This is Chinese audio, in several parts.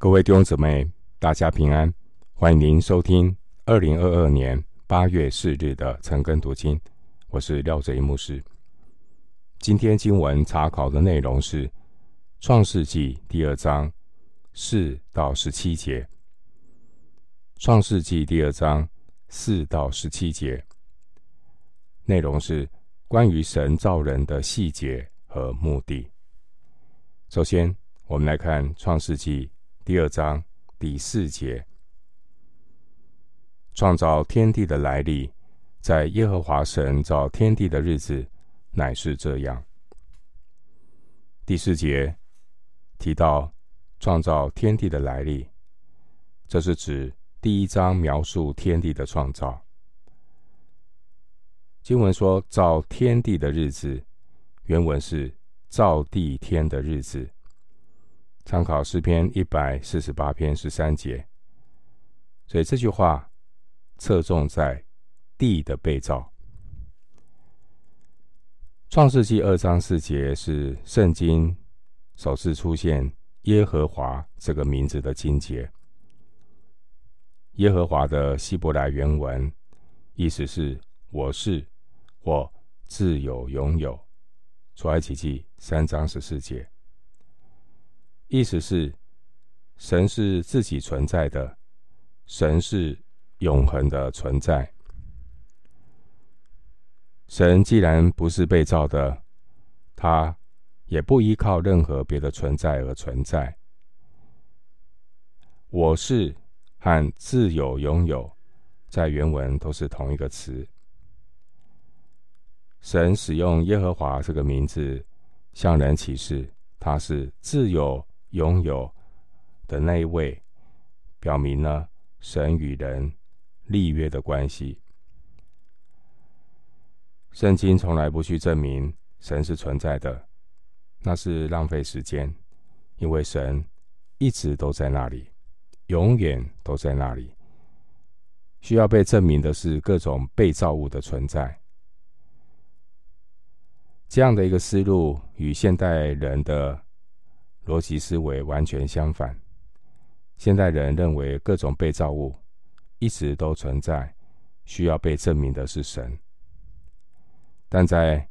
各位弟兄姊妹，大家平安！欢迎您收听二零二二年八月四日的晨更读经，我是廖哲牧师。今天经文查考的内容是《创世纪》第二章四到十七节，《创世纪》第二章四到十七节内容是关于神造人的细节和目的。首先，我们来看《创世纪》。第二章第四节，创造天地的来历，在耶和华神造天地的日子，乃是这样。第四节提到创造天地的来历，这是指第一章描述天地的创造。经文说造天地的日子，原文是造地天的日子。参考诗篇一百四十八篇十三节，所以这句话侧重在地的被造。创世纪二章四节是圣经首次出现耶和华这个名字的经节。耶和华的希伯来原文意思是“我是”或“自有拥有”。出埃及记三章十四节。意思是，神是自己存在的，神是永恒的存在。神既然不是被造的，他也不依靠任何别的存在而存在。我是和自有拥有，在原文都是同一个词。神使用耶和华这个名字向人启示，他是自有。拥有的那一位，表明了神与人立约的关系。圣经从来不去证明神是存在的，那是浪费时间，因为神一直都在那里，永远都在那里。需要被证明的是各种被造物的存在。这样的一个思路与现代人的。逻辑思维完全相反。现代人认为各种被造物一直都存在，需要被证明的是神。但在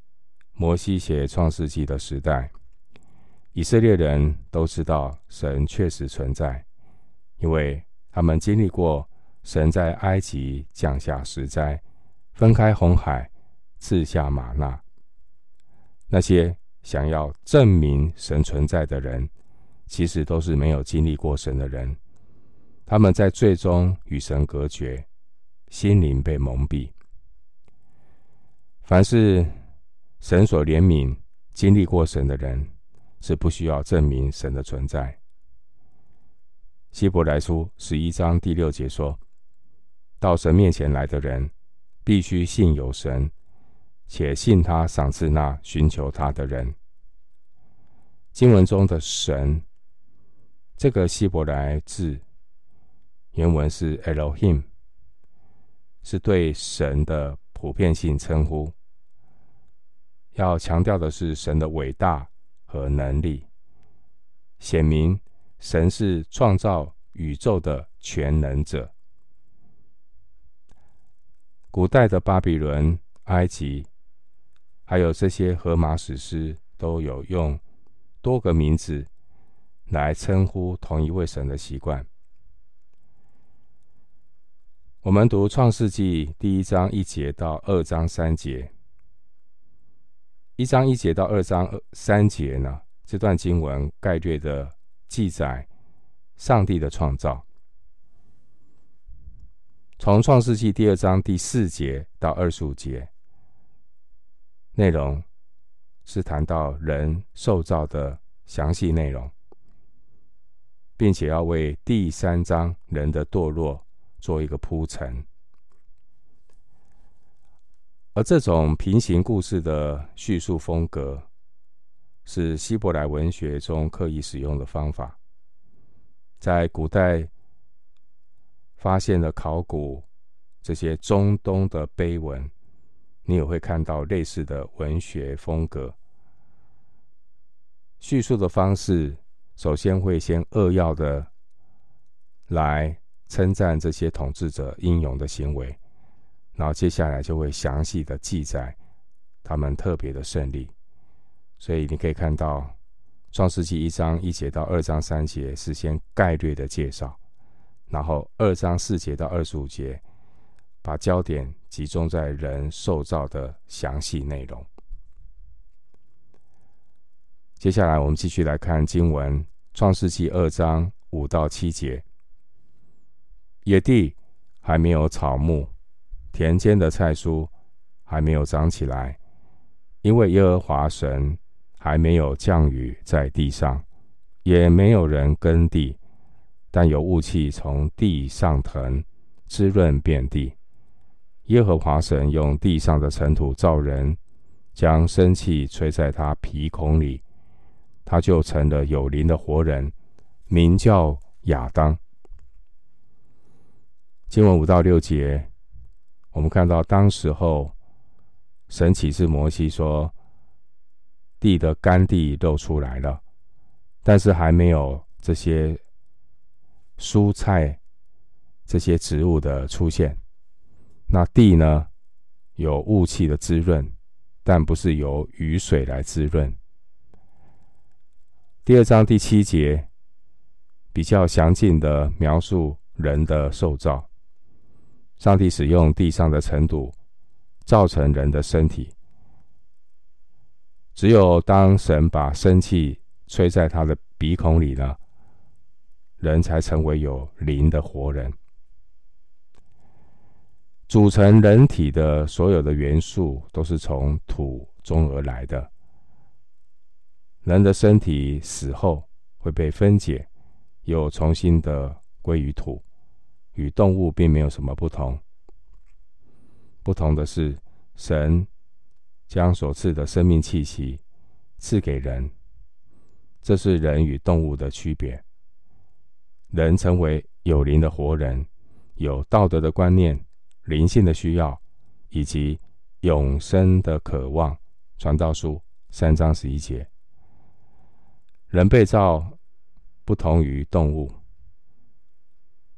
摩西写创世纪的时代，以色列人都知道神确实存在，因为他们经历过神在埃及降下十灾，分开红海，赐下吗哪。那些。想要证明神存在的人，其实都是没有经历过神的人。他们在最终与神隔绝，心灵被蒙蔽。凡是神所怜悯、经历过神的人，是不需要证明神的存在。希伯来书十一章第六节说：“到神面前来的人，必须信有神。”且信他赏赐那寻求他的人。经文中的“神”这个希伯来字原文是 Elohim，是对神的普遍性称呼。要强调的是神的伟大和能力，显明神是创造宇宙的全能者。古代的巴比伦、埃及。还有这些荷马史诗都有用多个名字来称呼同一位神的习惯。我们读创世纪第一章一节到二章三节，一章一节到二章三节呢，这段经文概略的记载上帝的创造。从创世纪第二章第四节到二十五节。内容是谈到人受造的详细内容，并且要为第三章人的堕落做一个铺陈。而这种平行故事的叙述风格，是希伯来文学中刻意使用的方法。在古代发现了考古这些中东的碑文。你也会看到类似的文学风格，叙述的方式，首先会先扼要的来称赞这些统治者英勇的行为，然后接下来就会详细的记载他们特别的胜利。所以你可以看到，《创世纪》一章一节到二章三节是先概略的介绍，然后二章四节到二十五节把焦点集中在人受造的详细内容。接下来，我们继续来看经文，《创世纪》二章五到七节。野地还没有草木，田间的菜蔬还没有长起来，因为耶和华神还没有降雨在地上，也没有人耕地，但有雾气从地上腾，滋润遍地。耶和华神用地上的尘土造人，将生气吹在他鼻孔里。他就成了有灵的活人，名叫亚当。经文五到六节，我们看到当时候神启示摩西说，地的干地露出来了，但是还没有这些蔬菜、这些植物的出现。那地呢，有雾气的滋润，但不是由雨水来滋润。第二章第七节比较详尽的描述人的受造。上帝使用地上的尘土造成人的身体。只有当神把生气吹在他的鼻孔里呢，人才成为有灵的活人。组成人体的所有的元素都是从土中而来的。人的身体死后会被分解，又重新的归于土，与动物并没有什么不同。不同的是，神将所赐的生命气息赐给人，这是人与动物的区别。人成为有灵的活人，有道德的观念、灵性的需要以及永生的渴望。传道书三章十一节。人被造不同于动物，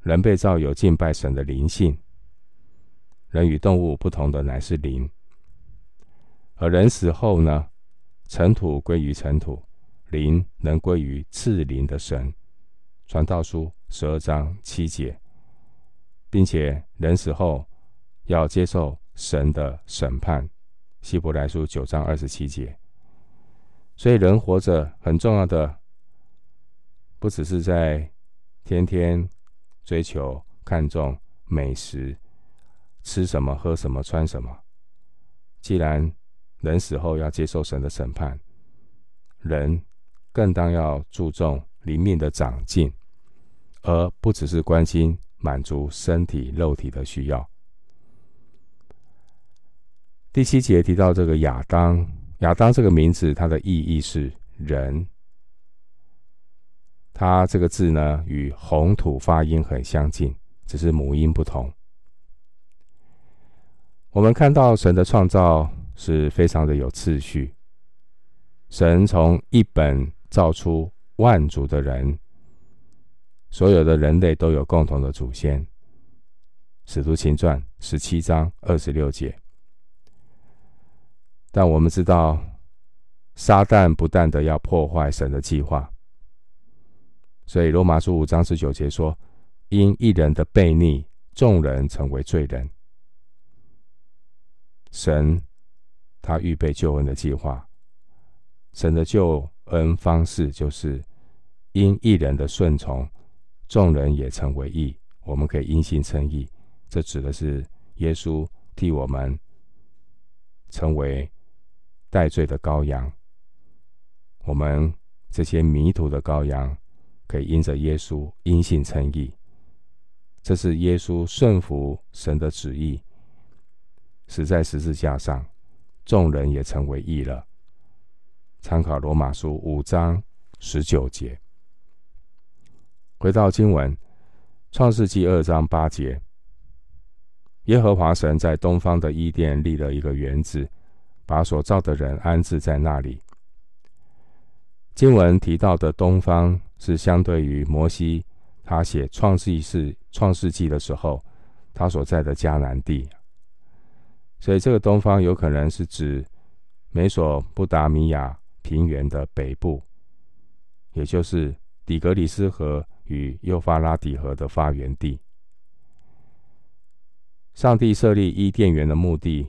人被造有敬拜神的灵性。人与动物不同的乃是灵，而人死后呢，尘土归于尘土，灵能归于赐灵的神。传道书十二章七节，并且人死后要接受神的审判。希伯来书九章二十七节。所以，人活着很重要的，不只是在天天追求、看重美食，吃什么、喝什么、穿什么。既然人死后要接受神的审判，人更当要注重灵命的长进，而不只是关心满足身体肉体的需要。第七节提到这个亚当。亚当这个名字，它的意义是人。它这个字呢，与红土发音很相近，只是母音不同。我们看到神的创造是非常的有次序。神从一本造出万族的人，所有的人类都有共同的祖先。使徒行传十七章二十六节。但我们知道，撒旦不断的要破坏神的计划，所以罗马书五章十九节说：“因一人的悖逆，众人成为罪人。”神他预备救恩的计划，神的救恩方式就是因一人的顺从，众人也成为义。我们可以因信称义，这指的是耶稣替我们成为。代罪的羔羊，我们这些迷途的羔羊，可以因着耶稣因信称义。这是耶稣顺服神的旨意，死在十字架上，众人也成为义了。参考罗马书五章十九节。回到经文，创世纪二章八节，耶和华神在东方的伊甸立了一个园子。把所造的人安置在那里。经文提到的东方，是相对于摩西他写创世记、创世纪的时候，他所在的迦南地。所以，这个东方有可能是指美索不达米亚平原的北部，也就是底格里斯河与幼发拉底河的发源地。上帝设立伊甸园的目的，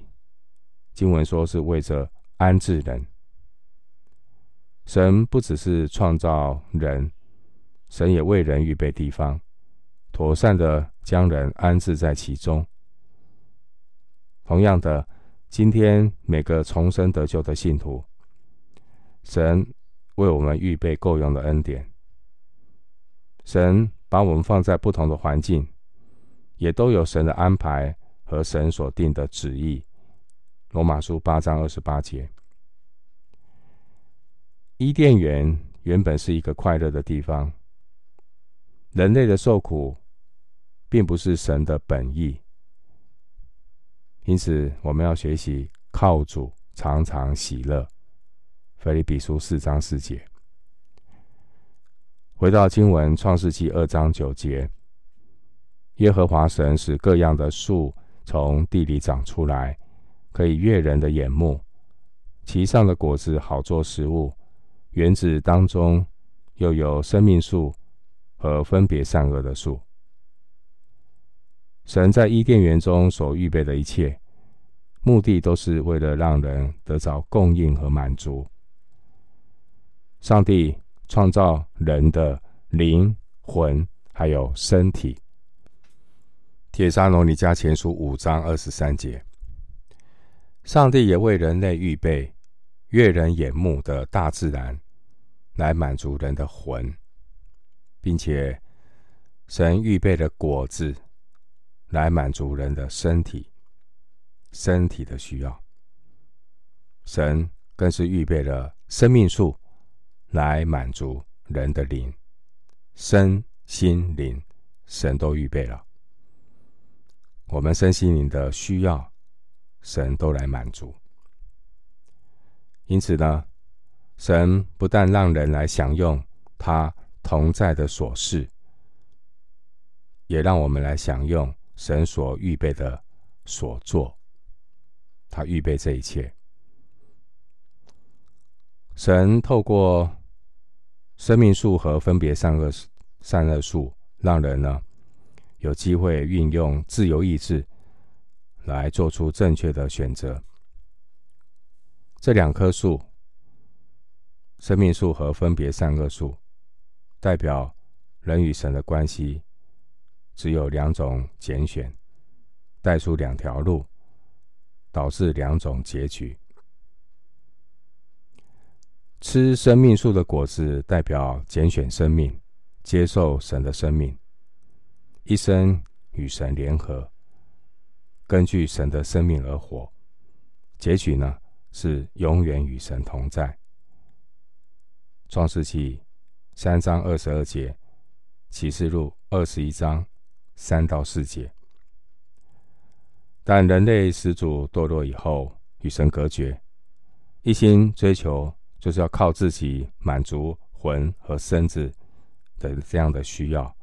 经文说是为着安置人。神不只是创造人，神也为人预备地方，妥善的将人安置在其中。同样的，今天每个重生得救的信徒，神为我们预备够用的恩典。神把我们放在不同的环境，也都有神的安排和神所定的旨意。罗马书八章二十八节。伊甸园原本是一个快乐的地方。人类的受苦，并不是神的本意，因此我们要学习靠主常常喜乐。腓立比书四章四节。回到经文，创世记二章九节，耶和华神使各样的树从地里长出来，可以悦人的眼目，其上的果子好做食物。园子当中又有生命树和分别善恶的树。神在伊甸园中所预备的一切，目的都是为了让人得着供应和满足。上帝创造人的灵魂还有身体。帖撒罗尼迦前书五章二十三节，上帝也为人类预备。悦人眼目的大自然，来满足人的魂，并且神预备了果子，来满足人的身体，身体的需要。神更是预备了生命树，来满足人的灵，身心灵，神都预备了。我们身心灵的需要，神都来满足。因此呢，神不但让人来享用他同在的所事，也让我们来享用神所预备的所作。他预备这一切，神透过生命树和分别善恶善恶树，让人呢有机会运用自由意志来做出正确的选择。这两棵树，生命树和分别善恶树，代表人与神的关系，只有两种拣选，带出两条路，导致两种结局。吃生命树的果子，代表拣选生命，接受神的生命，一生与神联合，根据神的生命而活。结局呢？是永远与神同在。创世纪三章二十二节，启示录二十一章三到四节。但人类始祖堕落以后，与神隔绝，一心追求就是要靠自己满足魂和身子的这样的需要。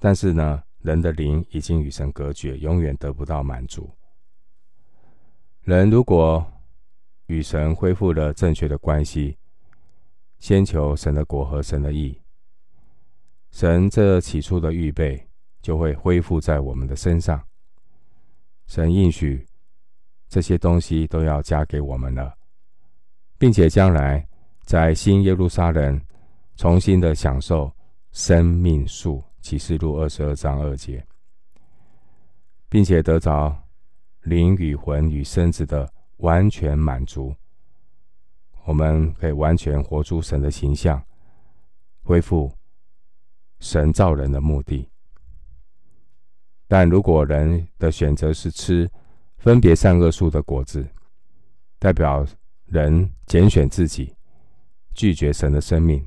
但是呢，人的灵已经与神隔绝，永远得不到满足。人如果与神恢复了正确的关系，先求神的国和神的义，神这起初的预备就会恢复在我们的身上。神应许这些东西都要加给我们了，并且将来在新耶路撒冷重新的享受生命树，启示录二十二章二节，并且得着灵与魂与身子的。完全满足，我们可以完全活出神的形象，恢复神造人的目的。但如果人的选择是吃分别善恶树的果子，代表人拣选自己，拒绝神的生命，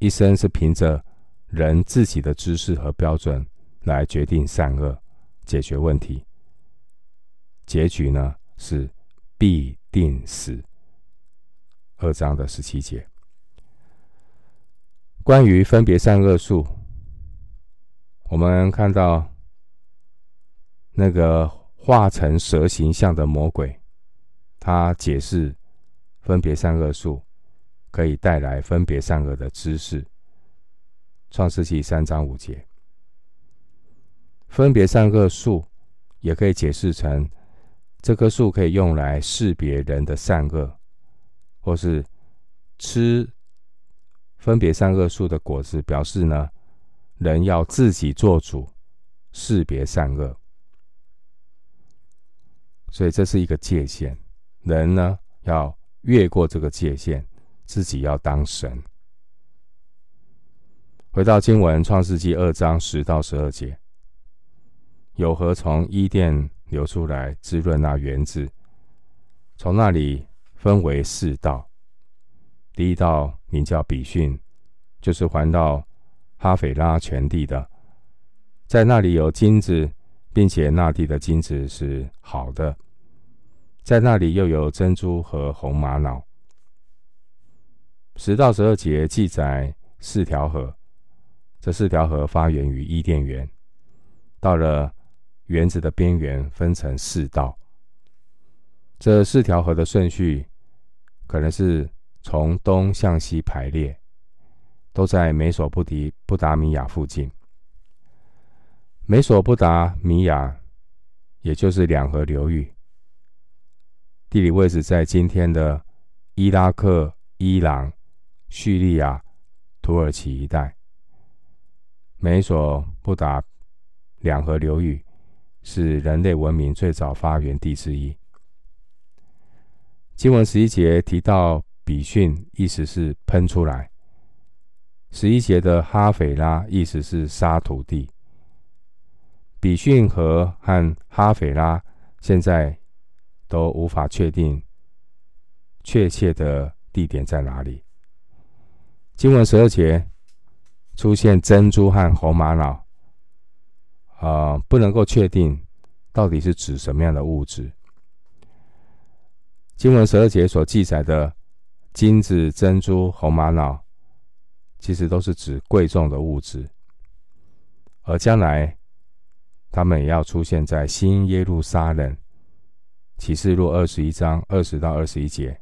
一生是凭着人自己的知识和标准来决定善恶，解决问题。结局呢是。必定死。二章的十七节，关于分别善恶术，我们看到那个化成蛇形象的魔鬼，他解释分别善恶术可以带来分别善恶的知识。创世记三章五节，分别善恶树也可以解释成，这棵树可以用来识别人的善恶，或是吃分别善恶树的果子，表示呢，人要自己做主，识别善恶。所以这是一个界限，人呢要越过这个界限，自己要当神。回到经文，《创世记》二章十到十二节，有河从伊甸流出来，滋润那园子。从那里分为四道，第一道名叫比逊，就是环绕哈斐拉全地的，在那里有金子，并且那地的金子是好的，在那里又有珍珠和红玛瑙。十到十二节记载四条河。这四条河发源于伊甸园，到了园子的边缘，分成四道。这四条河的顺序可能是从东向西排列，都在美索不迪不达米亚附近。美索不达米亚，也就是两河流域，地理位置在今天的伊拉克、伊朗、叙利亚、土耳其一带。美索不达两河流域是人类文明最早发源地之一。经文十一节提到比逊，意思是喷出来；十一节的哈斐拉，意思是沙土地。比逊河和哈斐拉现在都无法确定确切的地点在哪里。经文十二节。出现珍珠和红玛瑙，呃，不能够确定到底是指什么样的物质。经文十二节所记载的金子、珍珠、红玛瑙，其实都是指贵重的物质，而将来他们也要出现在新耶路撒冷。启示录二十一章二十到二十一节，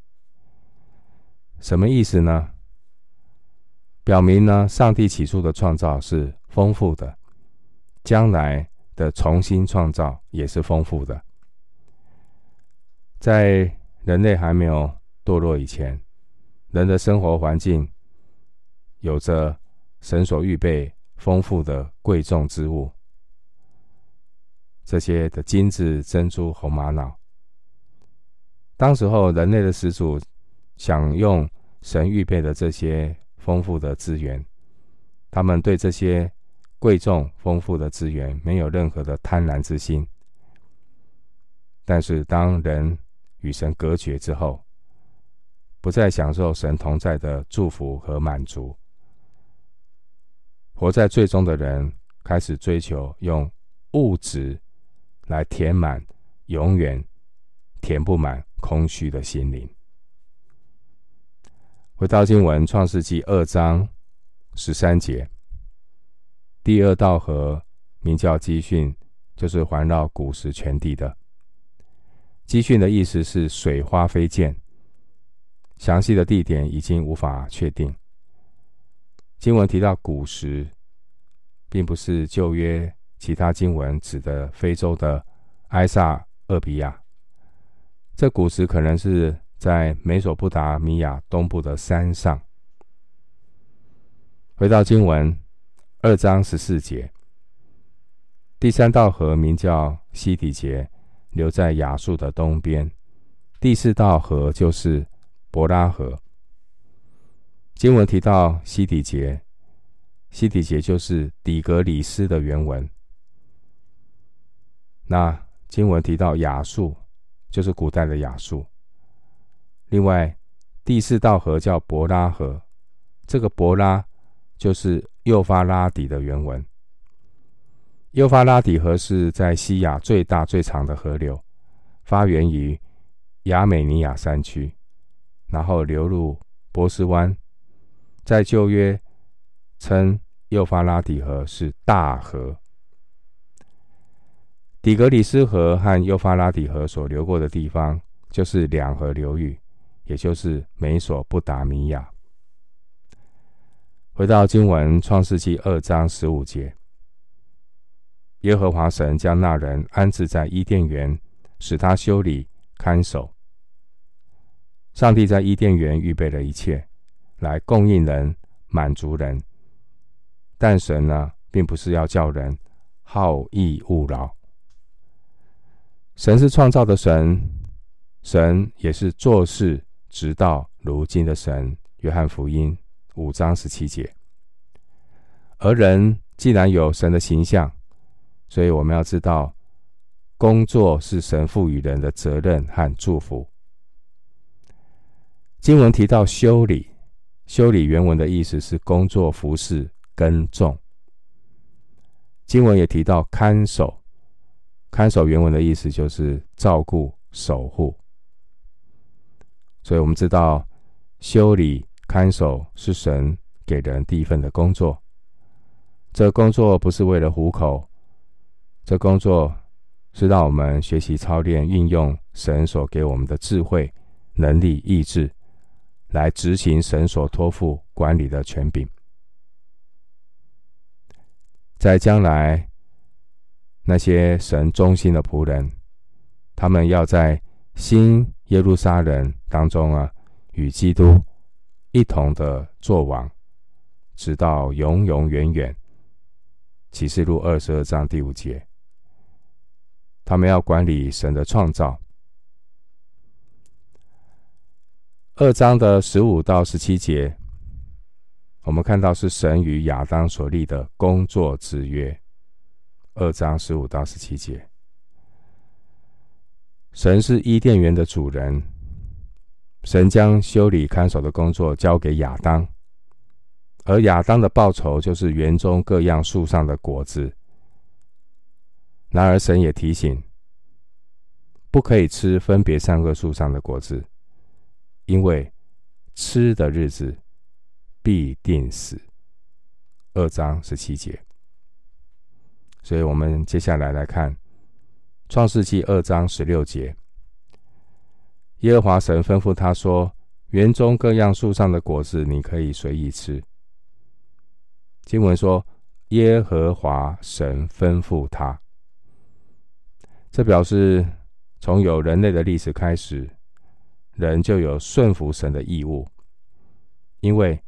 什么意思呢？表明呢，上帝起初的创造是丰富的，将来的重新创造也是丰富的。在人类还没有堕落以前，人的生活环境有着神所预备丰富的贵重之物，这些的金子、珍珠、红玛瑙。当时候，人类的始祖享用神预备的这些。丰富的资源，他们对这些贵重丰富的资源没有任何的贪婪之心。但是，当人与神隔绝之后，不再享受神同在的祝福和满足，活在最终的人开始追求用物质来填满永远填不满空虚的心灵。回到经文，《创世记》二章十三节，第二道河名叫基训，就是环绕古时全地的。基训的意思是水花飞溅，详细的地点已经无法确定。经文提到古时，并不是旧约其他经文指的非洲的埃撒俄比亚，这古时可能是。在美索不达米亚东部的山上。回到经文二章十四节，第三道河名叫西底结，流在亚述的东边。第四道河就是伯拉河。经文提到西底结，西底结就是底格里斯的原文。那经文提到亚述，就是古代的亚述。另外，第四道河叫伯拉河，这个伯拉就是幼发拉底的原文。幼发拉底河是在西亚最大最长的河流，发源于亚美尼亚山区，然后流入波斯湾，在旧约称幼发拉底河是大河。底格里斯河和幼发拉底河所流过的地方，就是两河流域，也就是美索不达米亚。回到经文创世纪二章十五节，耶和华神将那人安置在伊甸园，使他修理看守。上帝在伊甸园预备了一切，来供应人、满足人。但神呢，并不是要叫人好逸恶劳。神是创造的神，神也是做事直到如今的神。约翰福音五章十七节。而人既然有神的形象，所以我们要知道，工作是神赋予人的责任和祝福。经文提到修理，修理原文的意思是工作、服侍、耕种。经文也提到看守。看守原文的意思就是照顾、守护，所以我们知道修理、看守是神给人第一份的工作。这工作不是为了糊口，这工作是让我们学习操练、运用神所给我们的智慧、能力、意志，来执行神所托付管理的权柄，在将来。那些神忠心的仆人，他们要在新耶路撒冷当中啊，与基督一同的作王，直到永永远远。启示录二十二章第五节，他们要管理神的创造。二章的十五到十七节，我们看到是神与亚当所立的工作之约。二章十五到十七节，神是伊甸园的主人，神将修理看守的工作交给亚当，而亚当的报酬就是园中各样树上的果子。然而，神也提醒，不可以吃分别善恶树上的果子，因为吃的日子必定死。二章十七节。所以，我们接下来来看《创世纪》二章十六节。耶和华神吩咐他说：“园中各样树上的果子，你可以随意吃。”经文说：“耶和华神吩咐他。”这表示从有人类的历史开始，人就有顺服神的义务，因为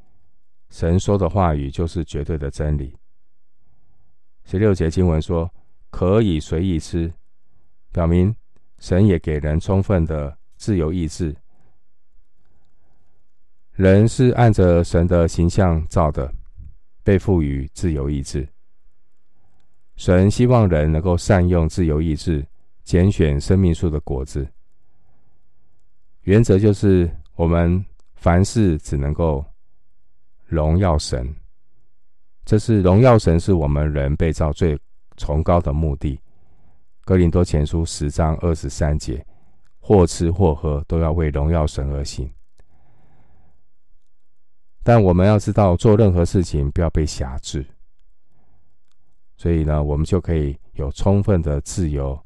神说的话语就是绝对的真理。十六节经文说：“可以随意吃”，表明神也给人充分的自由意志。人是按着神的形象造的，被赋予自由意志。神希望人能够善用自由意志，拣选生命树的果子。原则就是，我们凡事只能够荣耀神。这是荣耀神，是我们人被造最崇高的目的。哥林多前书十章二十三节，或吃或喝，都要为荣耀神而行。但我们要知道，做任何事情不要被辖制。所以呢，我们就可以有充分的自由。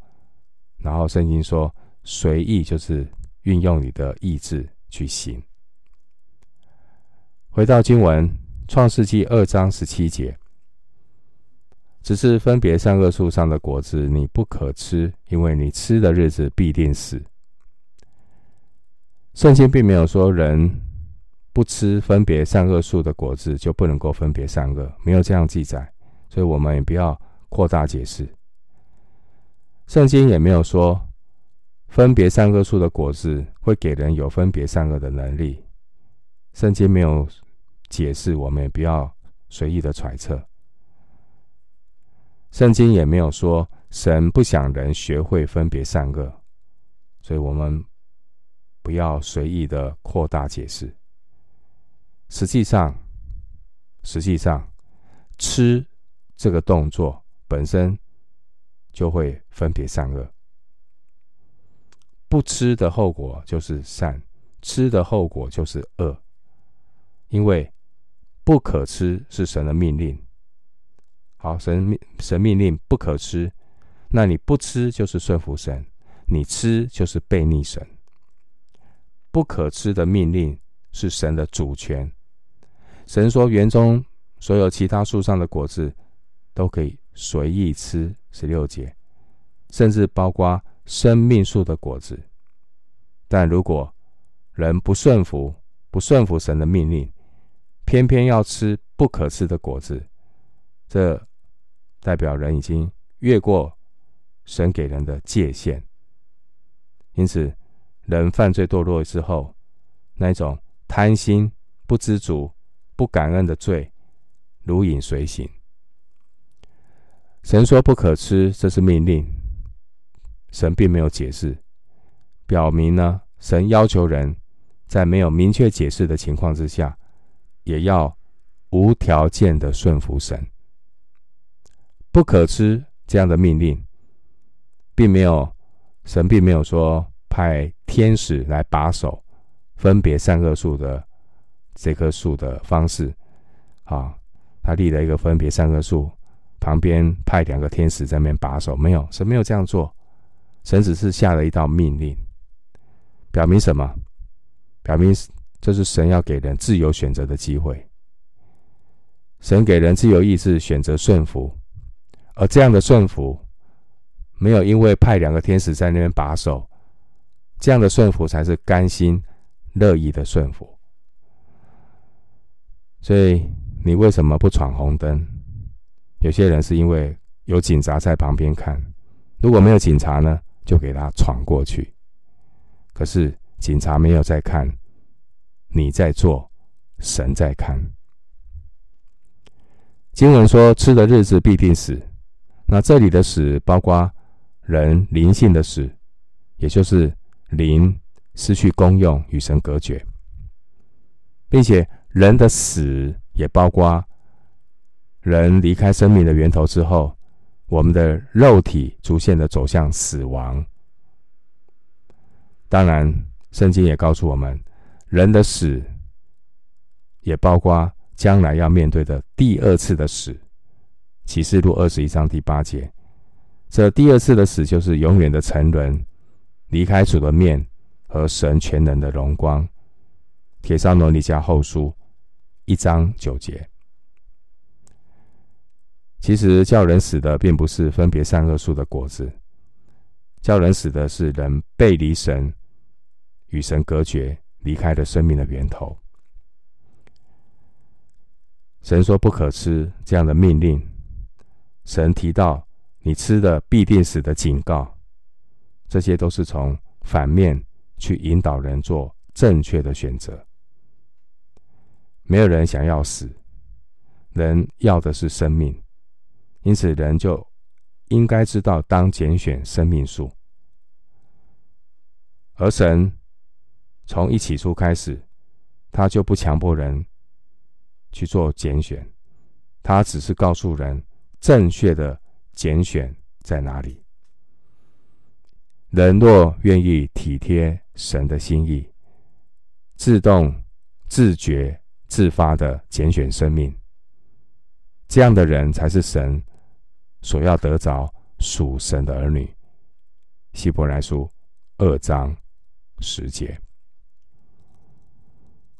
然后圣经说，随意就是运用你的意志去行。回到经文。创世纪二章十七节，只是分别善恶树上的果子，你不可吃，因为你吃的日子必定死。圣经并没有说人不吃分别善恶树的果子就不能够分别善恶，没有这样记载，所以我们也不要扩大解释。圣经也没有说分别善恶树的果子会给人有分别善恶的能力，圣经没有。解释，我们也不要随意的揣测。圣经也没有说神不想人学会分别善恶，所以我们不要随意的扩大解释。实际上，实际上，吃这个动作本身就会分别善恶。不吃的后果就是善，吃的后果就是恶，因为。不可吃是神的命令，好，神命神命令不可吃，那你不吃就是顺服神，你吃就是悖逆神。不可吃的命令是神的主权。神说，园中所有其他树上的果子都可以随意吃，十六节，甚至包括生命树的果子。但如果人不顺服，不顺服神的命令，偏偏要吃不可吃的果子，这代表人已经越过神给人的界限。因此，人犯罪堕落之后，那种贪心、不知足、不感恩的罪，如影随形。神说不可吃，这是命令。神并没有解释，表明呢，神要求人在没有明确解释的情况之下，也要无条件的顺服神。不可吃这样的命令，并没有，神并没有说派天使来把守，分别善恶树的这棵树的方式。啊，他立了一个分别善恶树，旁边派两个天使在那边把守，没有，神没有这样做，神只是下了一道命令，表明什么？表明这是神要给人自由选择的机会。神给人自由意志选择顺服，而这样的顺服，没有因为派两个天使在那边把守，这样的顺服才是甘心乐意的顺服。所以你为什么不闯红灯？有些人是因为有警察在旁边看，如果没有警察呢，就给他闯过去。可是。警察没有在看，你在做，神在看。经文说：“吃的日子必定死。”那这里的死包括人灵性的死，也就是灵失去功用，与神隔绝，并且人的死也包括人离开生命的源头之后，我们的肉体逐渐的走向死亡。当然。圣经也告诉我们，人的死也包括将来要面对的第二次的死。启示录二十一章第八节，这第二次的死就是永远的沉沦，离开主的面和神全能的荣光。铁砂罗尼加后书一章九节。其实叫人死的，并不是分别善恶树的果子，叫人死的是人背离神。与神隔绝，离开了生命的源头。神说不可吃这样的命令，神提到你吃的必定死的警告，这些都是从反面去引导人做正确的选择。没有人想要死，人要的是生命，因此人就应该知道当拣选生命树，而神。从一起初开始，他就不强迫人去做拣选，他只是告诉人正确的拣选在哪里。人若愿意体贴神的心意，自动、自觉、自发的拣选生命，这样的人才是神所要得着属神的儿女。希伯来书二章十节。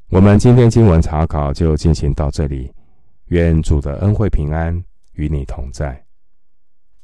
我们今天经文查考就进行到这里，愿主的恩惠平安与你同在。